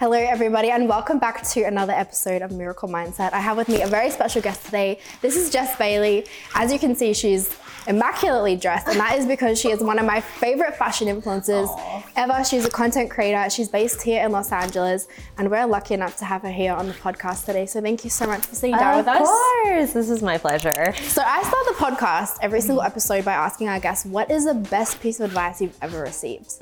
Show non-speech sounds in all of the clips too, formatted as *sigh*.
Hello, everybody, and welcome back to another episode of Miracle Mindset. I have with me a very special guest today. This is Jess Bailey. As you can see, she's immaculately dressed, and that is because she is one of my favorite fashion influencers Aww. ever. She's a content creator. She's based here in Los Angeles, and we're lucky enough to have her here on the podcast today. So thank you so much for sitting down with us. Of course, this is my pleasure. So I start the podcast every single episode by asking our guests, "What is the best piece of advice you've ever received?"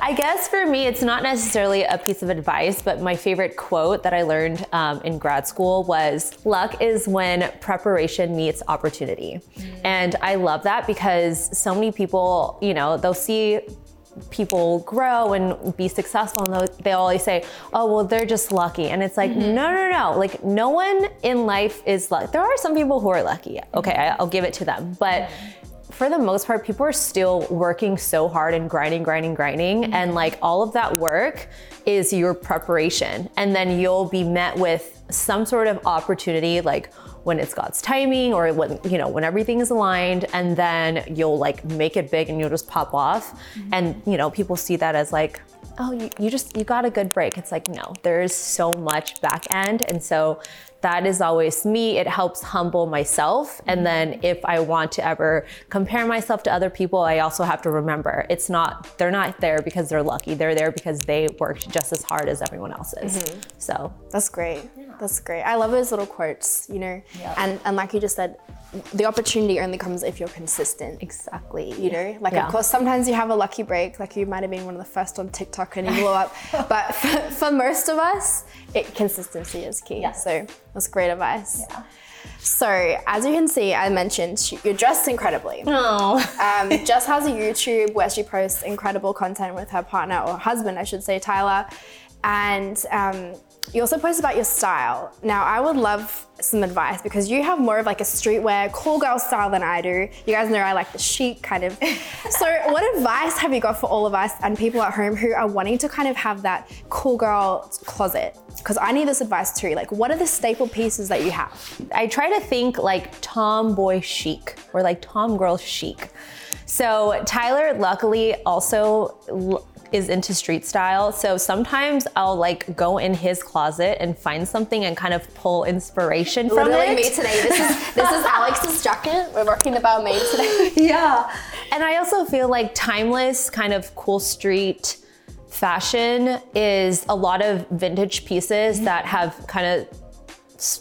I guess for me, it's not necessarily a piece of advice, but my favorite quote that I learned um, in grad school was luck is when preparation meets opportunity. Mm. And I love that because so many people, you know, they'll see people grow and be successful and they always say oh well they're just lucky and it's like mm-hmm. no no no like no one in life is lucky there are some people who are lucky okay mm-hmm. i'll give it to them but mm-hmm for the most part, people are still working so hard and grinding, grinding, grinding. Mm-hmm. And like all of that work is your preparation. And then you'll be met with some sort of opportunity, like when it's God's timing or when, you know, when everything is aligned. And then you'll like make it big and you'll just pop off. Mm-hmm. And, you know, people see that as like, oh, you, you just, you got a good break. It's like, no, there's so much back end. And so that is always me. It helps humble myself. And then if I want to ever compare myself to other people, I also have to remember it's not, they're not there because they're lucky. They're there because they worked just as hard as everyone else is. Mm-hmm. So that's great. Yeah. That's great. I love those little quotes, you know, and, and like you just said, the opportunity only comes if you're consistent. Exactly. You know, like yeah. of course sometimes you have a lucky break, like you might have been one of the first on TikTok and you blew up. *laughs* but for, for, most of us, it, consistency is key. Yeah. So that's great advice. Yeah. So, as you can see, I mentioned you're dressed incredibly. Oh. Um, *laughs* Jess has a YouTube where she posts incredible content with her partner or husband, I should say, Tyler. And um, you also post about your style. Now, I would love some advice because you have more of like a streetwear, cool girl style than I do. You guys know I like the chic kind of. *laughs* so, what advice have you got for all of us and people at home who are wanting to kind of have that cool girl closet? Because I need this advice too. Like, what are the staple pieces that you have? I try to think like tomboy chic or like tom girl chic. So Tyler, luckily, also is into street style. So sometimes I'll like go in his closet and find something and kind of pull inspiration from Literally it. me today. This is this is Alex's jacket. We're working the made today. *laughs* yeah. And I also feel like timeless kind of cool street fashion is a lot of vintage pieces mm-hmm. that have kind of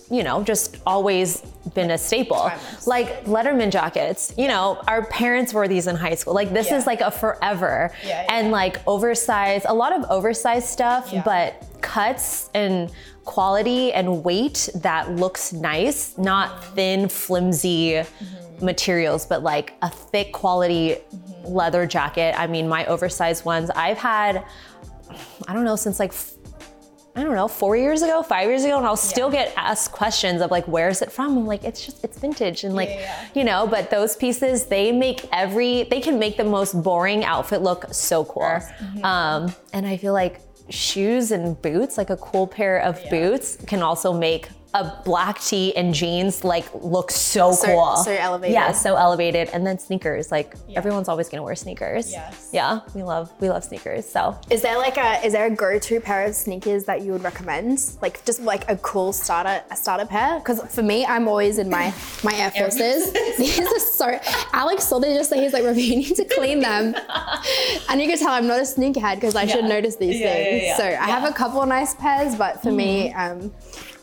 you know, just always been a staple. Like Letterman jackets, you know, our parents wore these in high school. Like this yeah. is like a forever. Yeah, yeah, and like oversized, a lot of oversized stuff, but cuts and quality and weight that looks nice, not thin, flimsy mm-hmm. materials, but like a thick quality mm-hmm. leather jacket. I mean, my oversized ones, I've had, I don't know, since like I don't know, four years ago, five years ago, and I'll still yeah. get asked questions of like, where's it from? I'm like, it's just, it's vintage. And like, yeah, yeah. you know, but those pieces, they make every, they can make the most boring outfit look so cool. Mm-hmm. Um, and I feel like shoes and boots, like a cool pair of boots, can also make a black tee and jeans like look so, so cool. So elevated. Yeah, so elevated. And then sneakers. Like yeah. everyone's always gonna wear sneakers. Yes. Yeah, we love we love sneakers. So is there like a is there a go-to pair of sneakers that you would recommend? Like just like a cool starter a starter pair? Because for me, I'm always in my my Air Forces. *laughs* *laughs* These are so Alex saw they just say he's like, you need to clean them. *laughs* and you can tell I'm not a sneakerhead because I yeah. should notice these yeah, things. So I have a couple of nice pairs, but for mm. me, um,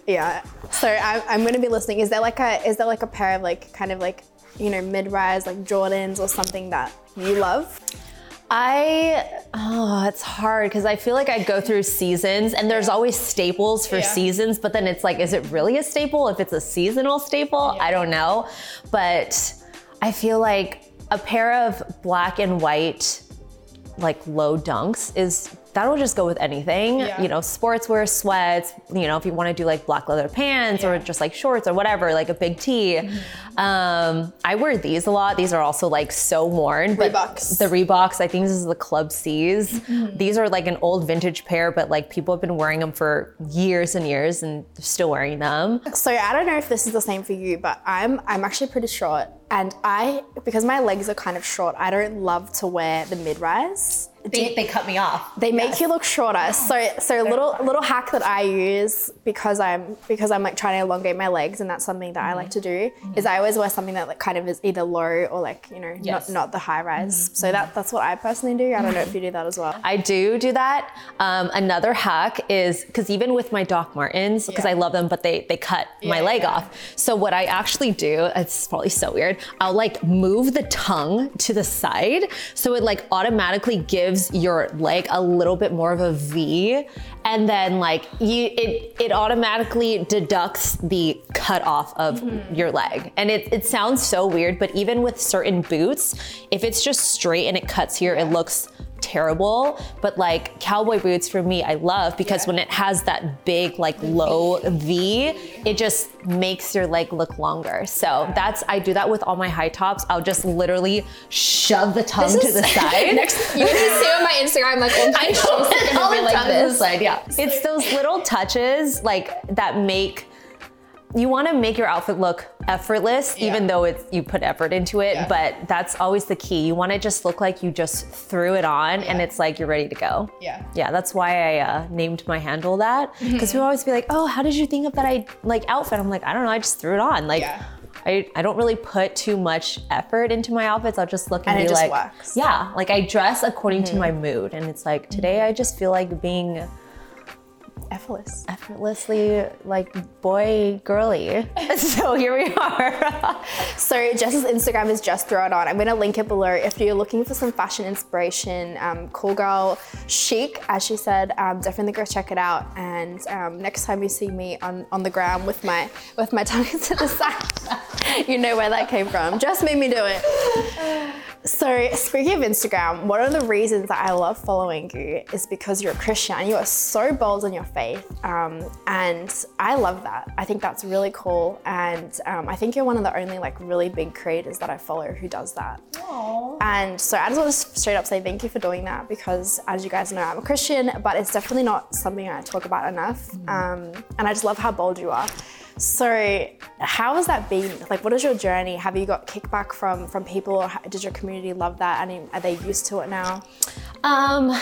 yeah. So I, I'm going to be listening. Is there like a is there like a pair of like kind of like you know mid rise like Jordans or something that you love? I oh, it's hard because I feel like I go through seasons and there's always staples for yeah. seasons, but then it's like, is it really a staple? If it's a seasonal staple, yeah. I don't know. But I feel like a pair of black and white like low dunks is that'll just go with anything. Yeah. You know, sportswear, sweats, you know, if you want to do like black leather pants yeah. or just like shorts or whatever, like a big tee. Mm-hmm. Um, I wear these a lot. These are also like so worn. But Reeboks. The Reeboks, I think this is the Club C's. Mm-hmm. These are like an old vintage pair, but like people have been wearing them for years and years and still wearing them. So I don't know if this is the same for you, but I'm I'm actually pretty short. And I, because my legs are kind of short, I don't love to wear the mid rise they, they cut me off. They make you look shorter. Oh, so so little little hack that I use because I'm because I'm like trying to elongate my legs and that's something that I like mm-hmm. to do mm-hmm. is I always wear something that like kind of is either low or like you know Yes. not not the high rise. Mm-hmm. So that that's what I personally do. I don't know if you do that as well. I do do that. Um, another hack is because even with my Doc Martens, because Yeah. I love them, but they they cut my leg yeah. off. So what I actually do, it's probably so weird. I'll like move the tongue to the side, so it like automatically gives your leg a little bit more of a V, and then like you it it automatically deducts the cut off of Mm-hmm. your leg. And it it sounds so weird, but even with certain boots, if it's just straight and it cuts here, it looks terrible. But like cowboy boots for me, I love because when it has that big, like low V, it just makes your leg look longer. So that's, I do that with all my high tops. I'll just literally shove the tongue to the *laughs* side. Next, you can see on my Instagram like shoes are gonna All the like tongue to the side, yeah. It's those little touches like that make you want to make your outfit look effortless, even though it's you put effort into it. Yeah. But that's always the key. You want to just look like you just threw it on, and it's like you're ready to go. Yeah. Yeah, that's why I uh, named my handle that *laughs* mm-hmm. because people always be like, "Oh, how did you think of that I like outfit?" I'm like, I don't know, I just threw it on. Like, Yeah. I, I don't really put too much effort into my outfits. I'll just look and, And be just like, works. yeah, like I dress according to mm-hmm. my mood, and it's like today mm-hmm. I just feel like being Effortless. effortlessly like boy girly. *laughs* so here we are. *laughs* So Jess's Instagram is just throw it on. I'm gonna link it below if you're looking for some fashion inspiration. Um, cool girl chic, as she said. Um, definitely go check it out. And um, next time you see me on, on the ground with my with my tongue *laughs* to the side, you know where that came from. Jess made me do it. So speaking of Instagram, one of the reasons that I love following you is because you're a Christian and you are so bold in your faith, um, and I love that. I think that's really cool, and um, I think you're one of the only like really big creators that I follow who does that. Aww. And so I just want to straight up say thank you for doing that because, as you guys know, I'm a Christian, but it's definitely not something I talk about enough. Um, and I just love how bold you are. So, how has that been? Like, what is your journey? Have you got kickback from from people, did your community love that? And are they used to it now? Um,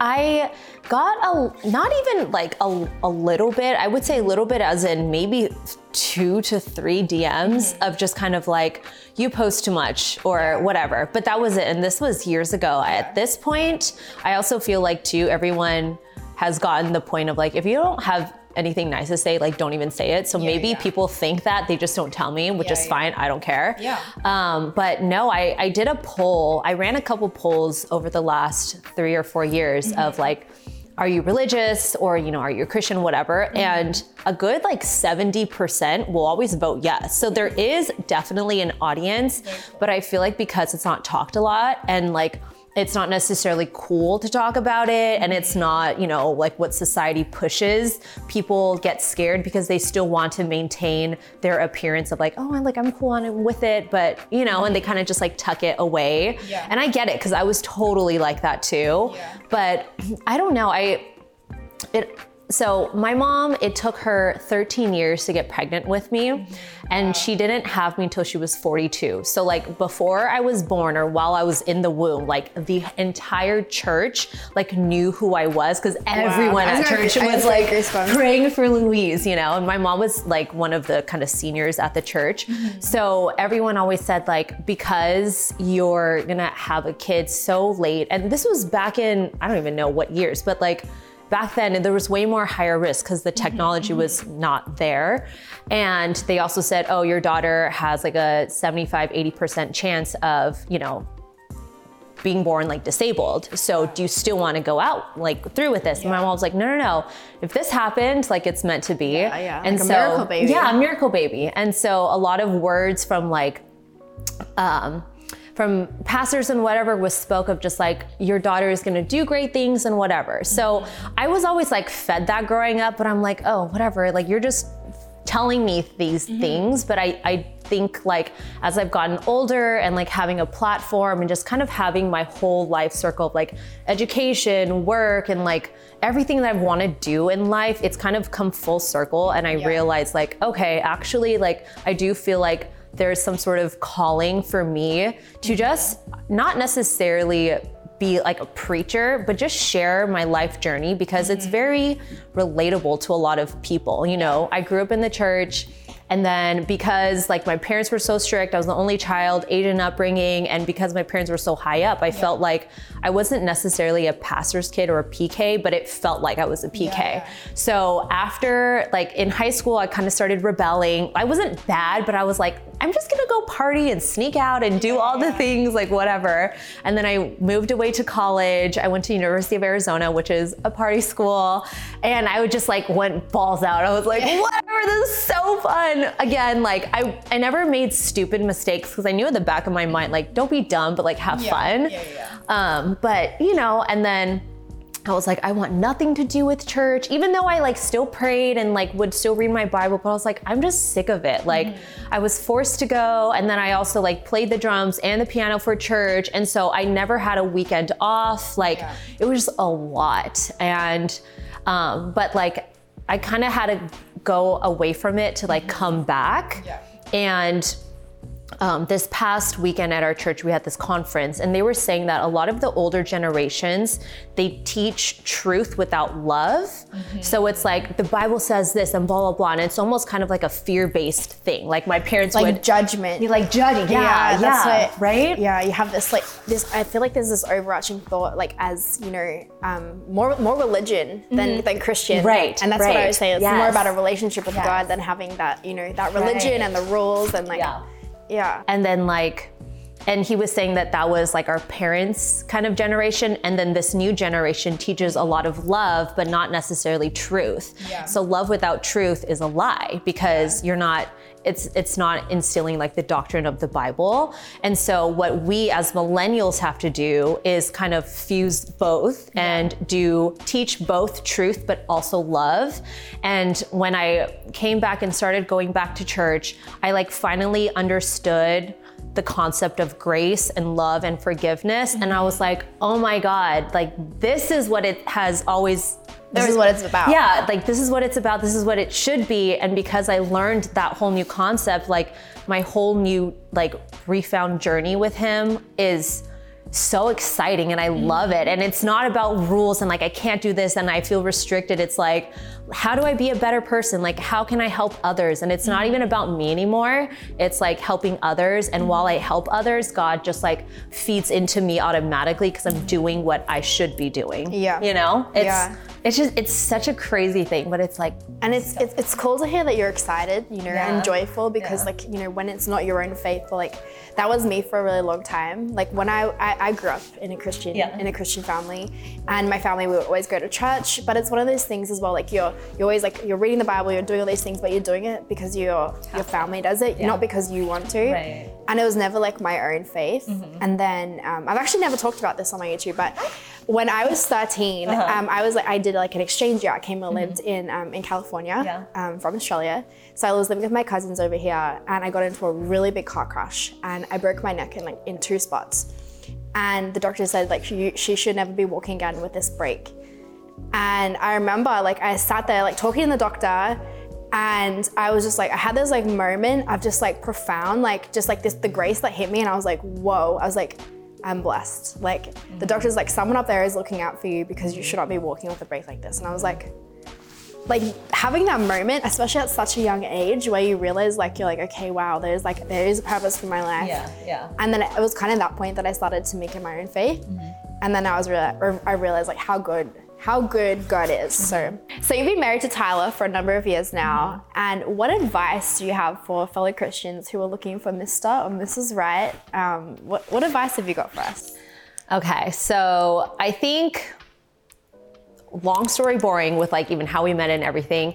I got a not even like a, a little bit. I would say a little bit, as in maybe two to three DMs of just kind of like you post too much or whatever. But that was it, and this was years ago. At this point, I also feel like too everyone has gotten the point of like if you don't have anything nice to say like don't even say it so maybe yeah. people think that they just don't tell me which Yeah, is yeah. fine i don't care Yeah. um, but no, I, I did a poll. I ran a couple polls over the last three or four years Mm-hmm. of like, are you religious or you know, are you a Christian, whatever. Mm-hmm. And a good like 70% will always vote yes. So there is definitely an audience, but I feel like because it's not talked a lot and like it's not necessarily cool to talk about it and it's not you know like what society pushes people get scared because they still want to maintain their appearance of like oh I'm like i'm cool on it with it but you know and they kind of just like tuck it away Yeah. and i get it because i was totally like that too Yeah. but i don't know i it so my mom it took her 13 years to get pregnant with me and she didn't have me until she was 42 so like before i was born or while i was in the womb like the entire church like knew who i was because everyone I at church was like like praying for louise you know? And my mom was like one of the kind of seniors at the church. So everyone always said like because you're gonna have a kid so late and this was back in i don't even know what years but like back then there was way more higher risk because the technology was not there and they also said oh your daughter has like a 75 80% chance of you know being born like disabled. So do you still want to go out like through with this? And my mom was like, no, no, no. If this happened, like it's meant to be. Yeah, yeah, And like a so, miracle baby. Yeah, a miracle baby. And so a lot of words from like, um, from pastors and whatever was spoke of just like your daughter is going to do great things and whatever. So I was always like fed that growing up, but I'm like, oh, whatever. Like you're just telling me these mm-hmm. things, but I, I think like as I've gotten older and like having a platform and just kind of having my whole life circle of like education, work, and like everything that I want to do in life, it's kind of come full circle. And I realized like, okay, actually, like I do feel like there's some sort of calling for me to just not necessarily be like a preacher, but just share my life journey because it's mm-hmm. very relatable to a lot of people. You know, I grew up in the church. And then because like my parents were so strict, I was the only child, Asian upbringing, and because my parents were so high up, I felt like I wasn't necessarily a pastor's kid or a PK, but it felt like I was a PK. Yeah. So after like in high school, I kind of started rebelling. I wasn't bad, but I was like, I'm just gonna go party and sneak out and do all the things, like whatever. And then I moved away to college. I went to University of Arizona, which is a party school, and I would just like went balls out. I was like, whatever, this is so fun. Again, like I, I never made stupid mistakes because I knew in the back of my mind, like, don't be dumb, but like have fun. yeah, yeah. Um, but you know, and then I was like, I want nothing to do with church, even though I like still prayed and like would still read my Bible, but I was like, I'm just sick of it. Like Mm-hmm. I was forced to go. And then I also like played the drums and the piano for church. And so I never had a weekend off. Like Yeah. it was just a lot. And, um, but like I kind of had to go away from it to like mm-hmm. come back. Yeah. And um, this past weekend at our church, we had this conference, and they were saying that a lot of the older generations they teach truth without love. So it's like the Bible says this and blah blah blah, and it's almost kind of like a fear-based thing. Like my parents Like would judgment. be like judging, yeah, yeah, that's what, right? Yeah, you have this like this. I feel like there's this overarching thought, like as you know, um, more more religion than than Christian, Mm-hmm. Right, And that's what I right. was saying. It's more about a relationship with Yes. God than having that, you know, that religion Right. and the rules and like, Yeah. Yeah, and then like and he was saying that that was like our parents kind of generation. And then this new generation teaches a lot of love but not necessarily truth. Yeah. so love without truth is a lie because you're not it's it's not instilling like the doctrine of the bible. And so what we as millennials have to do is kind of fuse both and do teach both truth but also love. And when i came back and started going back to church i like finally understood the concept of grace and love and forgiveness. And i was like oh my god like this is what it has always this is what it's about. yeah, like this is what it's about. This is what it should be. And because I learned that whole new concept, like my whole new like refound journey with him is so exciting and I love it. And it's not about rules and like I can't do this and I feel restricted. It's like how do I be a better person? Like how can I help others? And it's not mm-hmm. even about me anymore. It's like helping others and while I help others, God just like feeds into me automatically because I'm doing what I should be doing. Yeah. You know? It's Yeah. it's just it's such a crazy thing, but it's like And it's, it's it's cool to hear that you're excited, you know, Yeah. and joyful because Yeah. like you know when it's not your own faith, like that was me for a really long time. Like when I I, I grew up in a Christian Yeah. in a Christian family, and my family would always go to church. But it's one of those things as well. Like you're you're always like you're reading the Bible, you're doing all these things, but you're doing it because your your family does it, not because you want to. Right. And it was never like my own faith. Mm-hmm. And then um, I've actually never talked about this on my YouTube, but when I was 13, Uh-huh. um, I was like I did like an exchange year. I came and lived in um, in California Mm-hmm. Yeah. um, from Australia. So I was living with my cousins over here, and I got into a really big car crash, and I broke my neck in like in two spots. And the doctor said like she, she should never be walking again with this break. And I remember like I sat there like talking to the doctor, and I was just like I had this like moment of just like profound like just like this the grace that hit me, and I was like whoa. I was like. I'm blessed. Like the doctor's like someone up there is looking out for you because you should not be walking with a break like this. And I was like, like having that moment, especially at such a young age, where you realize like you're like, okay, wow, there's like there is a purpose for my life. yeah. Yeah. And then it was kind of that point that I started to make it my own faith. Mm-hmm. And then I was real I realized like how good how good God is. So so you've been married to Tyler for a number of years now. And what advice do you have for fellow Christians who are looking for Mr. or Mrs. Right? Um, what what advice have you got for us? Okay, so I think long story boring with like even how we met and everything.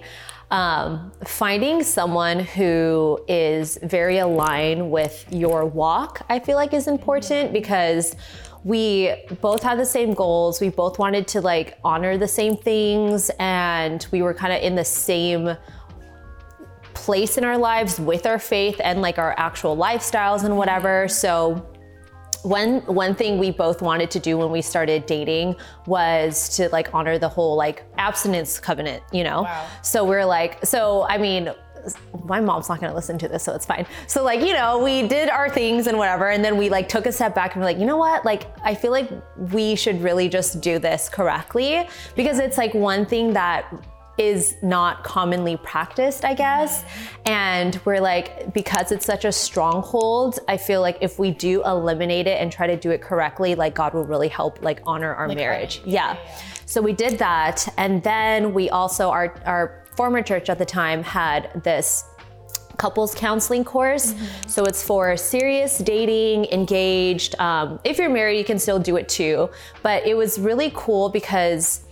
Um, finding someone who is very aligned with your walk, I feel like is important because we both had the same goals. We both wanted to like honor the same things and we were kind of in the same place in our lives with our faith and like our actual lifestyles and whatever. So one one thing we both wanted to do when we started dating was to like honor the whole like abstinence covenant, you know. Wow. So we're like, so I mean, my mom's not gonna listen to this, so it's fine. So like, you know, we did our things and whatever, and then we like took a step back and we're like, you know what? Like, I feel like we should really just do this correctly because it's like one thing that is not commonly practiced, I guess. And we're like, because it's such a stronghold, I feel like if we do eliminate it and try to do it correctly, like God will really help like honor our marriage. Yeah. So we did that. And then we also, our, our former church at the time had this couples counseling course. So it's for serious dating, engaged. Um, if you're married, you can still do it too. But it was really cool because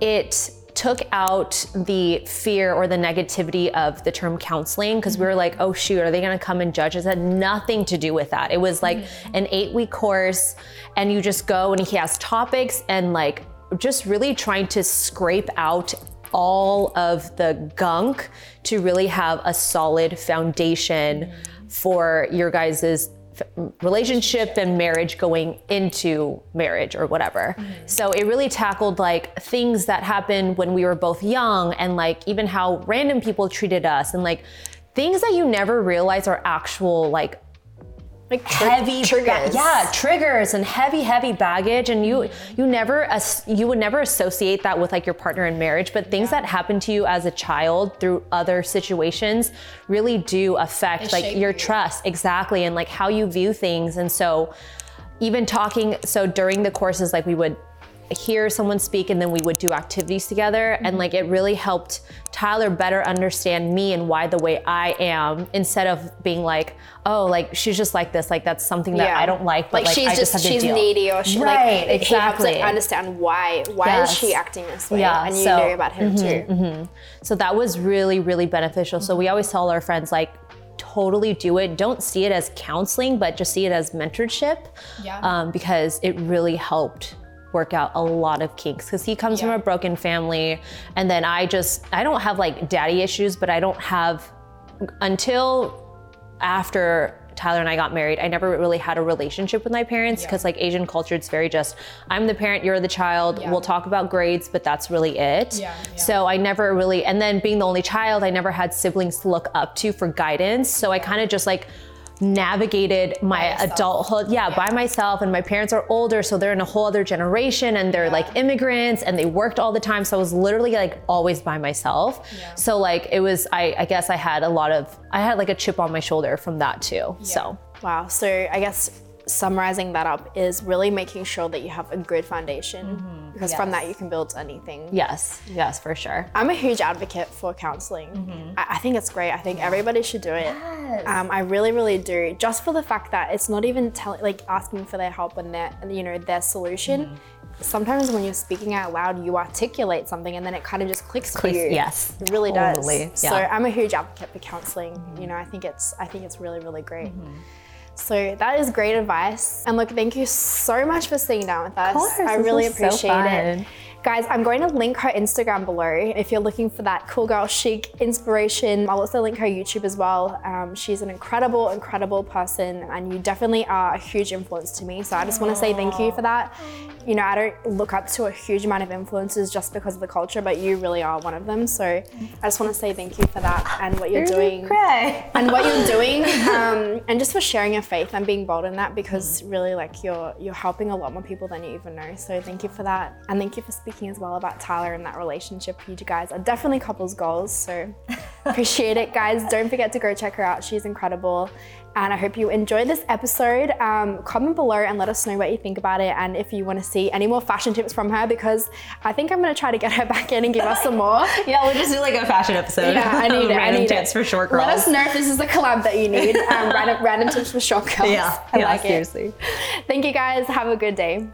it took out the fear or the negativity of the term counseling because we were like, oh shoot, are they gonna come and judge us? It had nothing to do with that. It was like an eight week course, and you just go and he has topics and like just really trying to scrape out all of the gunk to really have a solid foundation for your guys's relationship and marriage going into marriage or whatever. Mm-hmm. So it really tackled like things that happened when we were both young and like even how random people treated us and like things that you never realize are actual like Like tr- heavy triggers. ba- yeah triggers and heavy heavy baggage and you you never as- you would never associate that with like your partner in marriage but things that happen to you as a child through other situations really do affect like your you. trust exactly and like how you view things and so even talking so during the courses like we would hear someone speak and then we would do activities together. And like it really helped Tyler better understand me and why the way I am instead of being like oh like she's just like this like that's something that I don't like but like, she's I just, just, she's needy or she right like he helps exactly. to understand why why is she acting this way? Yeah, and you so- mm-hmm, know about him too. So that was really, really beneficial. So we always tell our friends, like, totally do it. Don't see it as counseling, but just see it as mentorship. Yeah. Um, because it really helped work out a lot of kinks. Because he comes from a broken family. And then I just, I don't have like daddy issues, but I don't have until after Tyler and I got married, I never really had a relationship with my parents because, like, Asian culture, it's very just I'm the parent, you're the child. Yeah. We'll talk about grades, but that's really it. Yeah, yeah. So I never really, and then being the only child, I never had siblings to look up to for guidance. So I kind of just like navigated my adulthood, yeah, by myself. And my parents are older, so they're in a whole other generation and they're like immigrants and they worked all the time. So I was literally like always by myself. Yeah. So like it was, I, I guess I had a lot of, I had like a chip on my shoulder from that too. So wow so i guess summarizing that up is really making sure that you have a good foundation because from that you can build anything yes, yes, for sure. I'm a huge advocate for counseling. Mm-hmm. I, I think it's great. I think everybody should do it. Um, I really, really do. Just for the fact that it's not even telling, like asking for their help and their, you know, their solution. Mm-hmm. Sometimes when you're speaking out loud, you articulate something and then it kind of just clicks for you. yes, it really totally, does. So yeah. Mm-hmm. I'm a huge advocate for counseling. You know, I think it's, I think it's really, really great. So that is great advice. And look, thank you so much for sitting down with us. course, I really was so appreciate it. Guys, I'm going to link her Instagram below if you're looking for that cool girl chic inspiration. I'll also link her YouTube as well. Um, she's an incredible, incredible person, and you definitely are a huge influence to me. So I just want to say thank you for that. You know, I don't look up to a huge amount of influences just because of the culture, but you really are one of them. So I just want to say thank you for that and what you're doing *laughs* and what you're doing um, and just for sharing your faith and being bold in that because really like you're you're helping a lot more people than you even know. So thank you for that. And thank you for speaking as well about tyler and that relationship you guys. Are definitely couples goals. So appreciate it guys don't forget to go check her out she's incredible and I hope you enjoyed this episode. Um, comment below and let us know what you think about it, and if you want to see any more fashion tips from her, because I think I'm going to try to get her *laughs* back in and give us some more. *laughs* Yeah, we'll just do like a fashion episode. Yeah, I *laughs* need it. I Random need tips it. for short girls. Let us know if this is the collab that you need. Um, random, random tips for short girls. Yeah, I yeah, like seriously. it. Thank you guys. Have a good day.